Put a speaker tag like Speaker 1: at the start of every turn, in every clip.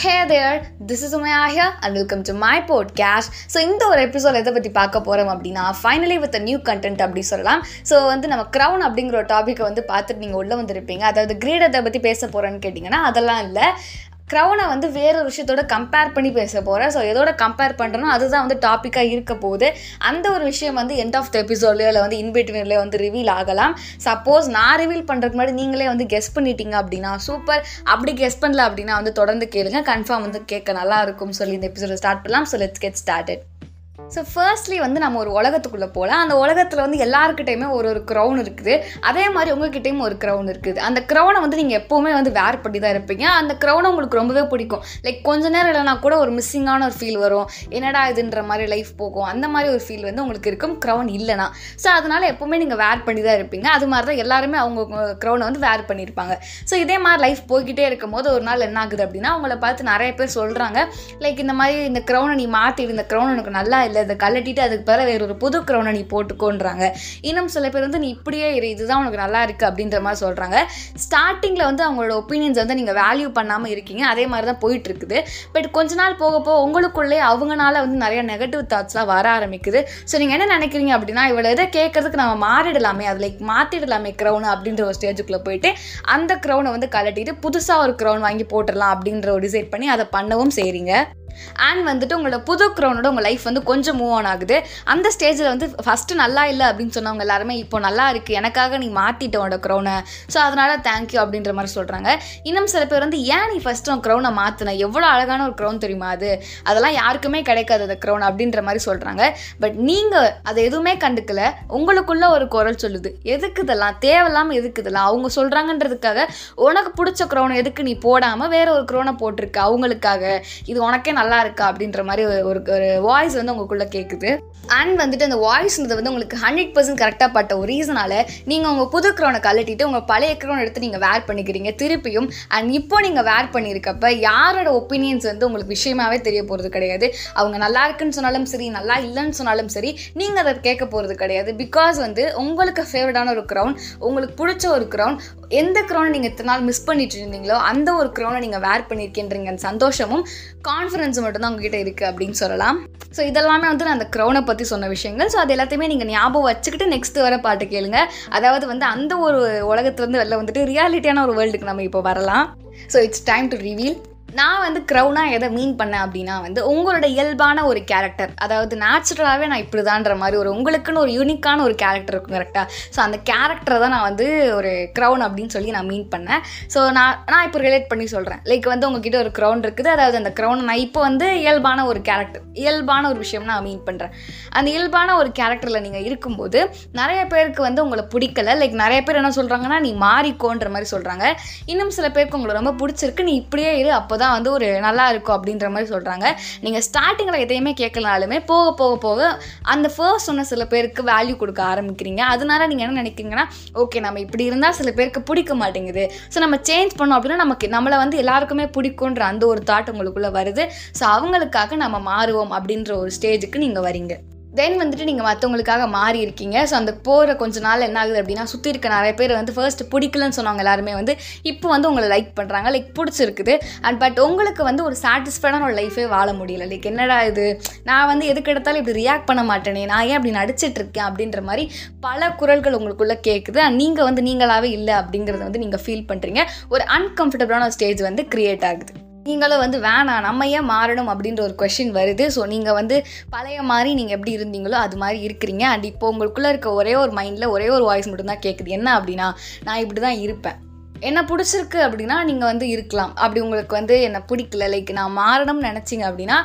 Speaker 1: Hey there this is Umaiya here and welcome to my podcast so இந்த ஒரு episode எதை பற்றி பார்க்க போகிறோம் அப்படின்னா ஃபைனலி வித் நியூ கண்டென்ட் அப்படி சொல்லலாம். ஸோ வந்து நம்ம க்ரௌன் அப்படிங்கிற ஒரு டாப்பிக்கை வந்து பார்த்துட்டு நீங்கள் உள்ளே வந்திருப்பீங்க. அதாவது கிரீடத்தை பற்றி பேச போகிறேன்னு கேட்டிங்கன்னா அதெல்லாம் இல்லை. க்ரௌனை வந்து வேறு ஒரு விஷயத்தோட கம்பேர் பண்ணி பேச போகிறேன் ஸோ எதோட கம்பேர் பண்ணுறனோ அதுதான் வந்து டாப்பிக்காக இருக்க போகுது. அந்த ஒரு விஷயம் வந்து எண்ட் ஆஃப் த எபிசோட்லேயோ இல்லை வந்து இன்பிட்வீன்லேயோ வந்து ரிவீல் ஆகலாம். சப்போஸ் நான் ரிவீல் பண்ணுறதுக்கு முன்னாடி நீங்களே வந்து கெஸ் பண்ணிட்டீங்க அப்படின்னா சூப்பர் அப்படி கெஸ் பண்ணல அப்படின்னா வந்து தொடர்ந்து கேளுங்க. கன்ஃபார்ம் வந்து கேட்க நல்லா இருக்கும் சொல்லி இந்த எபிசோட ஸ்டார்ட் பண்ணலாம். So let's get started so firstly வந்து நம்ம ஒரு உலகத்துக்குள்ளே போகலாம் அந்த உலகத்தில் வந்து எல்லாருக்கிட்டையுமே ஒரு ஒரு க்ரௌன் இருக்குது. அதே மாதிரி உங்ககிட்டயும் ஒரு க்ரௌன் இருக்குது. அந்த க்ரௌனை வந்து நீங்கள் எப்போவுமே வந்து வேர் பண்ணி தான் இருப்பீங்க. அந்த க்ரௌனை உங்களுக்கு ரொம்பவே பிடிக்கும். லைக் கொஞ்ச நேரம் இல்லைனா கூட ஒரு மிஸ்ஸிங்கான ஒரு ஃபீல் வரும். என்னடா இதுன்ற மாதிரி லைஃப் போகும். அந்த மாதிரி ஒரு ஃபீல் வந்து உங்களுக்கு இருக்கும். க்ரௌன் இல்லைனா ஸோ அதனால் எப்போவுமே நீங்கள் வேர் பண்ணி தான் இருப்பீங்க. அது மாதிரி தான் எல்லாருமே அவங்க க்ரௌனை வந்து வேர் பண்ணியிருப்பாங்க. ஸோ இதே மாதிரி லைஃப் போய்கிட்டே இருக்கும் போது ஒரு நாள் என்ன ஆகுது அப்படின்னா அவங்கள பார்த்து நிறைய பேர் சொல்கிறாங்க லைக் இந்த மாதிரி இந்த க்ரௌனை நீ மாற்றிடு இந்த க்ரௌன் உனக்கு நல்லா இல்லை. அதை கலட்டிட்டு அதுக்கு பிறகு வேற ஒரு புது க்ரௌனை நீ போட்டுக்கோன்றாங்க. இன்னும் சில பேர் வந்து நீ இப்படியே இரு இதுதான் உனக்கு நல்லா இருக்குது அப்படின்ற மாதிரி சொல்கிறாங்க ஸ்டார்டிங்கில் வந்து அவங்களோட ஒப்பீனியன்ஸ் வந்து நீங்கள் வேல்யூ பண்ணாமல் இருக்கீங்க. அதே மாதிரி தான் போயிட்டு இருக்குது. பட் கொஞ்ச நாள் போக போக உங்களுக்குள்ளே அவங்கனால வந்து நிறைய நெகட்டிவ் தாட்ஸ்லாம் வர ஆரம்பிக்குது. ஸோ நீங்கள் என்ன நினைக்கிறீங்க அப்படின்னா இவ்வளோ இதை கேட்கறதுக்கு நம்ம மாறிடலாமே அது லைக் மாற்றிடலாமே க்ரௌன் அப்படின்ற ஒரு ஸ்டேஜுக்குள்ளே போயிட்டு அந்த க்ரௌனை வந்து கலட்டிட்டு புதுசாக ஒரு க்ரௌன் வாங்கி போட்டுடலாம் அப்படின்ற ஒரு டிசைட் பண்ணி அதை பண்ணவும் செய்கிறீங்க அண்ட் வந்துட்டு உங்களோட புது க்ரௌனோட உங்கள் லைஃப் வந்து கொஞ்சம் மூவ் ஆன் ஆகுது. அந்த ஸ்டேஜில் வந்து ஃபஸ்ட்டு நல்லா இல்லை அப்படின்னு சொன்னவங்க எல்லாருமே இப்போ நல்லா இருக்குது எனக்காக நீ மாற்றிட்ட உன்னோட க்ரௌனை ஸோ அதனால் தேங்க்யூ அப்படின்ற மாதிரி சொல்கிறாங்க இன்னும் சில பேர் வந்து ஏன் நீ ஃபஸ்ட்டு உன் க்ரௌனை மாற்றின எவ்வளோ அழகான ஒரு க்ரௌன் தெரியுமா அது? அதெல்லாம் யாருக்குமே கிடைக்காது அந்த க்ரௌன் அப்படின்ற மாதிரி சொல்கிறாங்க பட் நீங்கள் அதை எதுவுமே கண்டுக்கல. உங்களுக்குள்ள ஒரு குரல் சொல்லுது. எதுக்கு இதெல்லாம்? தேவையில்லாமல் எதுக்கு இதெல்லாம்? அவங்க சொல்கிறாங்கன்றதுக்காக உனக்கு பிடிச்ச க்ரௌனை எதுக்கு நீ போடாமல் வேற ஒரு க்ரௌனை போட்டிருக்க அவங்களுக்காக? இது உனக்கே நல்லா நல்லா இருக்கா அப்படின்ற மாதிரி ஒரு ஒரு வாய்ஸ் வந்து உங்களுக்குள்ளே கேட்குது அண்ட் வந்துட்டு அந்த வாய்ஸ்ன்றது வந்து உங்களுக்கு ஹண்ட்ரட் பர்சன்ட் கரெக்டாக பட்ட ஒரு ரீசனால் நீங்கள் உங்கள் புது க்ரௌனை கழட்டிட்டு உங்கள் பழைய க்ரௌன் எடுத்து நீங்கள் வேர் பண்ணிக்கிறீங்க திருப்பியும். அண்ட் இப்போ நீங்கள் வேர் பண்ணியிருக்கப்ப யாரோட ஒப்பீனியன்ஸ் வந்து உங்களுக்கு விஷயமாவே தெரிய போகிறது கிடையாது. அவங்க நல்லா இருக்குன்னு சொன்னாலும் சரி நல்லா இல்லைன்னு சொன்னாலும் சரி நீங்கள் அதை கேட்க போகிறது கிடையாது. பிகாஸ் வந்து உங்களுக்கு ஃபேவரடான ஒரு க்ரௌன் உங்களுக்கு பிடிச்ச ஒரு க்ரௌன் எந்த க்ரௌனை நீங்கள் இத்தனை நாள் மிஸ் பண்ணிட்டு இருந்தீங்களோ அந்த ஒரு க்ரௌனை நீங்கள் வேர் பண்ணியிருக்கின்றீங்க சந்தோஷமும் கான்ஃபிடன்ஸும் மட்டும்தான் உங்ககிட்ட இருக்குது அப்படின்னு சொல்லலாம். ஸோ இதெல்லாமே வந்து நான் அந்த க்ரௌனை பற்றி சொன்ன விஷயங்கள். ஸோ அது எல்லாத்தையுமே நீங்கள் ஞாபகம் வச்சுக்கிட்டு நெக்ஸ்ட் வர பாட்டு கேளுங்க. அதாவது வந்து அந்த ஒரு உலகத்துலேருந்து வெளில வந்துட்டு ரியாலிட்டியான ஒரு வேர்ல்டுக்கு நம்ம இப்போ வரலாம். So it's time to reveal நான் வந்து க்ரௌனாக எதை மீன் பண்ணேன் அப்படின்னா வந்து உங்களோட இயல்பான ஒரு கேரக்டர் அதாவது நேச்சுரலாகவே நான் இப்படி தான்ற மாதிரி ஒரு உங்களுக்குன்னு ஒரு யூனிக்கான ஒரு கேரக்டர் இருக்கும் கரெக்டாக ஸோ அந்த கேரக்டரை தான் நான் வந்து ஒரு க்ரௌன் அப்படின்னு சொல்லி நான் மீன் பண்ணேன். ஸோ நான் நான் இப்போ ரிலேட் பண்ணி சொல்கிறேன் லைக் வந்து உங்ககிட்ட ஒரு க்ரௌன் இருக்குது. அதாவது அந்த க்ரௌன் நான் இப்போ வந்து இயல்பான ஒரு கேரக்டர் இயல்பான ஒரு விஷயம் நான் மீன் பண்ணுறேன் அந்த இயல்பான ஒரு கேரக்டரில் நீங்கள் இருக்கும்போது நிறைய பேருக்கு வந்து உங்களை பிடிக்கல. லைக் நிறைய பேர் என்ன சொல்கிறாங்கன்னா நீ மாறிக்கோன்ற மாதிரி சொல்கிறாங்க இன்னும் சில பேருக்கு உங்களை ரொம்ப பிடிச்சிருக்கு. நீ இப்படியே இரு. அப்போ தான் வந்து ஒரு நல்லா இருக்கும் அப்படின்ற மாதிரி சொல்கிறாங்க நீங்கள் ஸ்டார்டிங்கில் எதையுமே கேட்கலனாலுமே போக போக போக அந்த ஃபர்ஸ்ட் ஒன்று சில பேருக்கு வேல்யூ கொடுக்க ஆரம்பிக்கிறீங்க. அதனால நீங்கள் என்ன நினைக்கிறீங்கன்னா ஓகே நம்ம இப்படி இருந்தால் சில பேருக்கு பிடிக்க மாட்டேங்குது. ஸோ நம்ம சேஞ்ச் பண்ணோம் அப்படின்னா நமக்கு நம்மளை வந்து எல்லாருக்குமே பிடிக்குன்ற அந்த ஒரு தாட் உங்களுக்குள்ளே வருது. ஸோ அவங்களுக்காக நம்ம மாறுவோம் அப்படின்ற ஒரு ஸ்டேஜுக்கு நீங்கள் வரீங்க. தென் வந்துட்டு நீங்கள் மற்றவங்களுக்காக மாறி இருக்கீங்க. ஸோ அந்த போகிற கொஞ்ச நாள் என்ன ஆகுது அப்படின்னா சுற்றி இருக்க நிறைய பேர் வந்து ஃபர்ஸ்ட் பிடிக்கலன்னு சொன்னவங்க எல்லாருமே வந்து இப்போ வந்து உங்களை லைக் பண்ணுறாங்க லைக் பிடிச்சிருக்குது. அண்ட் பட் உங்களுக்கு வந்து ஒரு சாட்டிஸ்ஃபைடான ஒரு லைஃபே வாழ முடியல. லைக் என்னடா இது? நான் வந்து எதுக்கு எடுத்தாலும் இப்படி ரியாக்ட் பண்ண மாட்டேனே. நான் ஏன் அப்படி நடிச்சிட்டு இருக்கேன் அப்படின்ற மாதிரி பல குரல்கள் உங்களுக்குள்ளே கேட்குது அண்ட் நீங்கள் வந்து நீங்களாகவே இல்லை அப்படிங்கிறத வந்து நீங்கள் ஃபீல் பண்ணுறீங்க ஒரு அன்கம்ஃபர்டபுளான ஸ்டேஜ் வந்து க்ரியேட் ஆகுது. நீங்களும் வந்து வேணாம் நம்ம ஏன் மாறணும் அப்படின்ற ஒரு கொஷின் வருது. ஸோ நீங்கள் வந்து பழைய மாதிரி நீங்கள் எப்படி இருந்தீங்களோ அது மாதிரி இருக்கிறீங்க. அண்ட் இப்போ உங்களுக்குள்ளே இருக்க ஒரே ஒரு மைண்டில் ஒரே ஒரு வாய்ஸ் மட்டும்தான் கேட்குது என்ன அப்படின்னா நான் இப்படி தான் இருப்பேன். என்ன பிடிச்சிருக்கு அப்படின்னா நீங்கள் வந்து இருக்கலாம். அப்படி உங்களுக்கு வந்து என்னை பிடிக்கல லைக் நான் மாறணும்னு நினச்சிங்க அப்படின்னா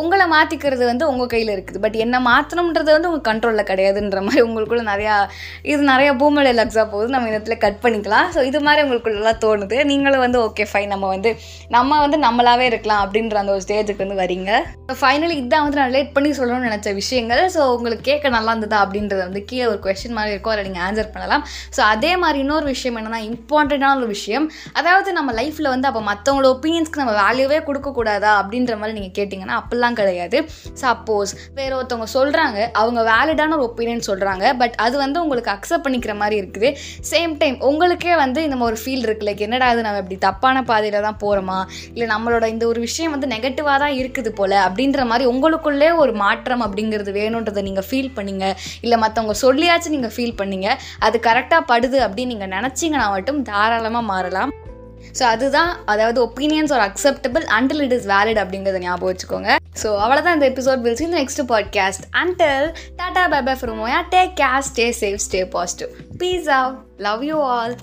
Speaker 1: உங்களை மாற்றிக்கிறது வந்து உங்கள் கையில் இருக்குது. பட் என்ன மாற்றணுன்றது வந்து உங்கள் கண்ட்ரோலில் கிடையாதுன்ற மாதிரி உங்களுக்குள்ள நிறையா இது நிறைய பூமலை லக்ஸாக போகுது. நம்ம இந்த இடத்துல கட் பண்ணிக்கலாம். ஸோ இது மாதிரி உங்களுக்குள்ளலாம் தோணுது. நீங்களும் வந்து ஓகே ஃபைன் நம்ம வந்து நம்ம வந்து நம்மளாவே இருக்கலாம் அப்படின்ற அந்த ஒரு ஸ்டேஜுக்கு வந்து வரீங்க. ஸோ ஃபைனலி இதான் வந்து நான் ரிலேட் பண்ணி சொல்லணும்னு நினச்ச விஷயங்கள். ஸோ உங்களுக்கு கேட்க நல்லா இருந்ததா அப்படின்றத வந்து கீழே ஒரு கொஸ்டின் மாதிரி இருக்கும். அதை நீங்கள் ஆன்சர் பண்ணலாம். ஸோ அதே மாதிரி இன்னொரு விஷயம் என்னென்னா இம்பார்ட்டண்ட்டான ஒரு விஷயம். அதாவது நம்ம லைஃப்பில் வந்து அப்போ மற்றவங்களோட ஒப்பீனியன்ஸ்க்கு நம்ம வேல்யூவே கொடுக்கக்கூடாதா அப்படின்ற மாதிரி நீங்கள் கேட்டிங்கன்னா அப்படிலாம் கிடையாது. சப்போஸ் வேற ஒருத்தவங்க சொல்கிறாங்க அவங்க வேலிடான ஒரு ஒப்பீனியன் சொல்கிறாங்க பட் அது வந்து உங்களுக்கு அக்செப்ட் பண்ணிக்கிற மாதிரி இருக்குது. சேம் டைம் உங்களுக்கே வந்து இந்த மாதிரி ஒரு ஃபீல் இருக்கு லைக் என்னடா அது நம்ம இப்படி தப்பான பாதையில் தான் போகிறோமா இல்லை நம்மளோட இந்த ஒரு விஷயம் வந்து நெகட்டிவாக தான் இருக்குது போல் அப்படின்ற மாதிரி உங்களுக்குள்ளே ஒரு மாற்றம் அப்படிங்கிறது வேணுன்றதை நீங்கள் ஃபீல் பண்ணீங்க. இல்லை மற்றவங்க சொல்லியாச்சும் நீங்கள் ஃபீல் பண்ணீங்க. அது கரெக்டாக படுது அப்படின்னு நீங்கள் நினச்சிங்கன்னா மட்டும் தாராளமாக மாறலாம். ஸோ அதுதான் அதாவது ஒப்பீனியன்ஸ் ஒரு acceptable until it is valid அப்படிங்கிறத ஞாபகம் வச்சுக்கோங்க. ஸோ அவ்வளோதான் இந்த எபிசோட் வில் இந்த next podcast until tata bye bye from take care stay safe stay positive peace of love you all